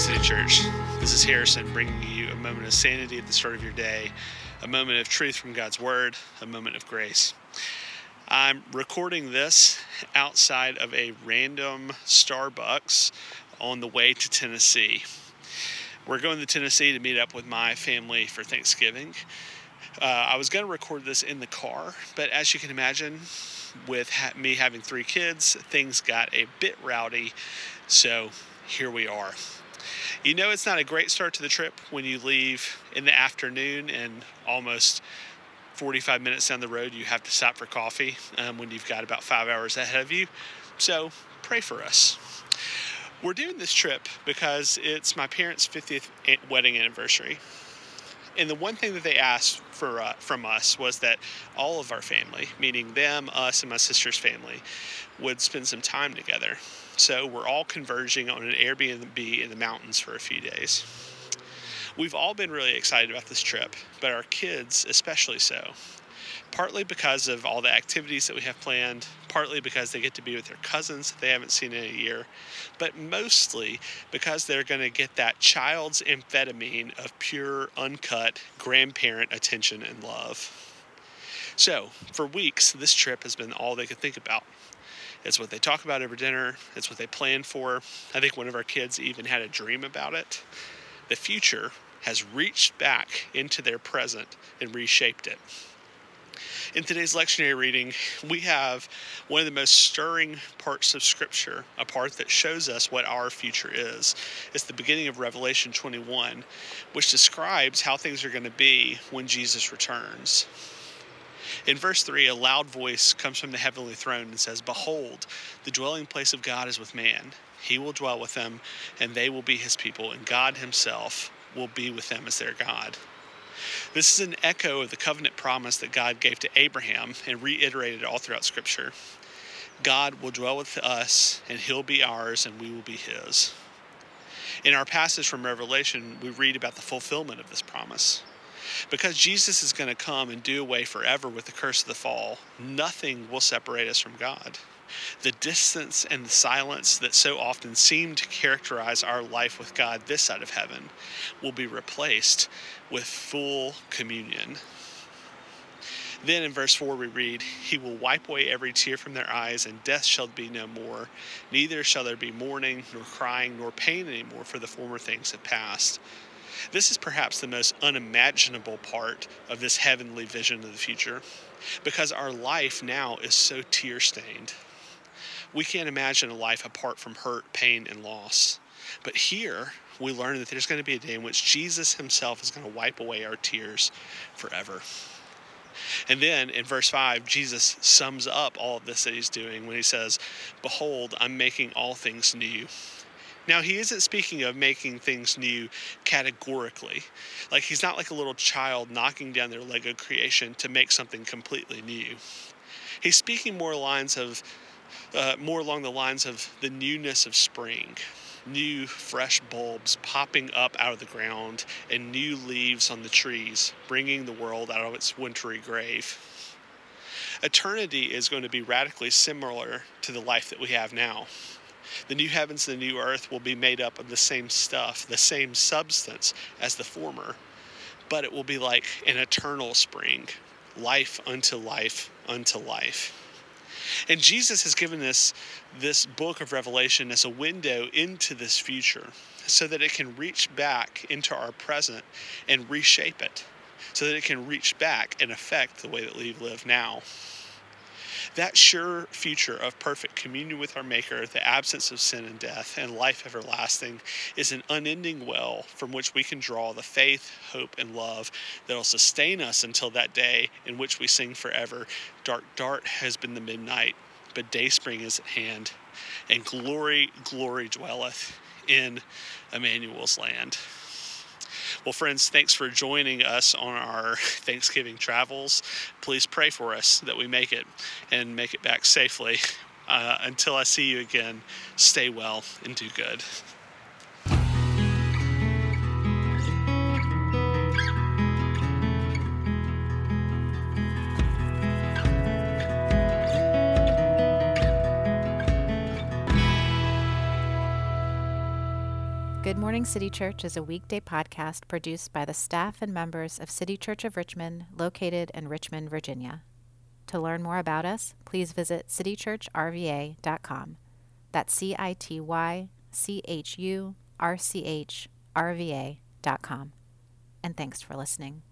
City Church. This is Harrison bringing you a moment of sanity at the start of your day, a moment of truth from God's Word, a moment of grace. I'm recording this outside of a random Starbucks on the way to Tennessee. We're going to Tennessee to meet up with my family for Thanksgiving. Uh, I was going to record this in the car, but as you can imagine, with ha- me having three kids, things got a bit rowdy. So here we are. You know, it's not a great start to the trip when you leave in the afternoon and almost 45 minutes down the road you have to stop for coffee um, when you've got about five hours ahead of you. So pray for us. We're doing this trip because it's my parents' 50th wedding anniversary. And the one thing that they asked for uh, from us was that all of our family, meaning them, us, and my sister's family, would spend some time together. So we're all converging on an Airbnb in the mountains for a few days. We've all been really excited about this trip, but our kids especially so. Partly because of all the activities that we have planned, partly because they get to be with their cousins that they haven't seen in a year, but mostly because they're going to get that child's amphetamine of pure, uncut grandparent attention and love. So, for weeks, this trip has been all they could think about. It's what they talk about over dinner. It's what they plan for. I think one of our kids even had a dream about it. The future has reached back into their present and reshaped it. In today's lectionary reading, we have one of the most stirring parts of Scripture, a part that shows us what our future is. It's the beginning of Revelation 21, which describes how things are going to be when Jesus returns. In verse 3, a loud voice comes from the heavenly throne and says, Behold, the dwelling place of God is with man. He will dwell with them, and they will be his people, and God himself will be with them as their God. This is an echo of the covenant promise that God gave to Abraham and reiterated all throughout Scripture. God will dwell with us, and he'll be ours, and we will be his. In our passage from Revelation, we read about the fulfillment of this promise. Because Jesus is going to come and do away forever with the curse of the fall, nothing will separate us from God. The distance and the silence that so often seem to characterize our life with God this side of heaven will be replaced with full communion. Then in verse 4 we read, He will wipe away every tear from their eyes, and death shall be no more. Neither shall there be mourning, nor crying, nor pain anymore, for the former things have passed. This is perhaps the most unimaginable part of this heavenly vision of the future because our life now is so tear stained. We can't imagine a life apart from hurt, pain, and loss. But here, we learn that there's going to be a day in which Jesus himself is going to wipe away our tears forever. And then in verse 5, Jesus sums up all of this that he's doing when he says, Behold, I'm making all things new. Now, he isn't speaking of making things new categorically. Like, he's not like a little child knocking down their Lego creation to make something completely new. He's speaking more lines of, uh, more along the lines of the newness of spring, new fresh bulbs popping up out of the ground, and new leaves on the trees, bringing the world out of its wintry grave. Eternity is going to be radically similar to the life that we have now. The new heavens and the new earth will be made up of the same stuff, the same substance as the former, but it will be like an eternal spring, life unto life unto life. And Jesus has given us this book of Revelation as a window into this future so that it can reach back into our present and reshape it, so that it can reach back and affect the way that we live now. That sure future of perfect communion with our Maker, the absence of sin and death, and life everlasting is an unending well from which we can draw the faith, hope, and love that will sustain us until that day in which we sing forever. Dark dart has been the midnight, but day spring is at hand, and glory, glory dwelleth in Emmanuel's land. Well, friends, thanks for joining us on our Thanksgiving travels. Please pray for us that we make it and make it back safely. Uh, until I see you again, stay well and do good. Good Morning City Church is a weekday podcast produced by the staff and members of City Church of Richmond, located in Richmond, Virginia. To learn more about us, please visit citychurchrva.com. That's C I T Y C H U R C H R V A.com. And thanks for listening.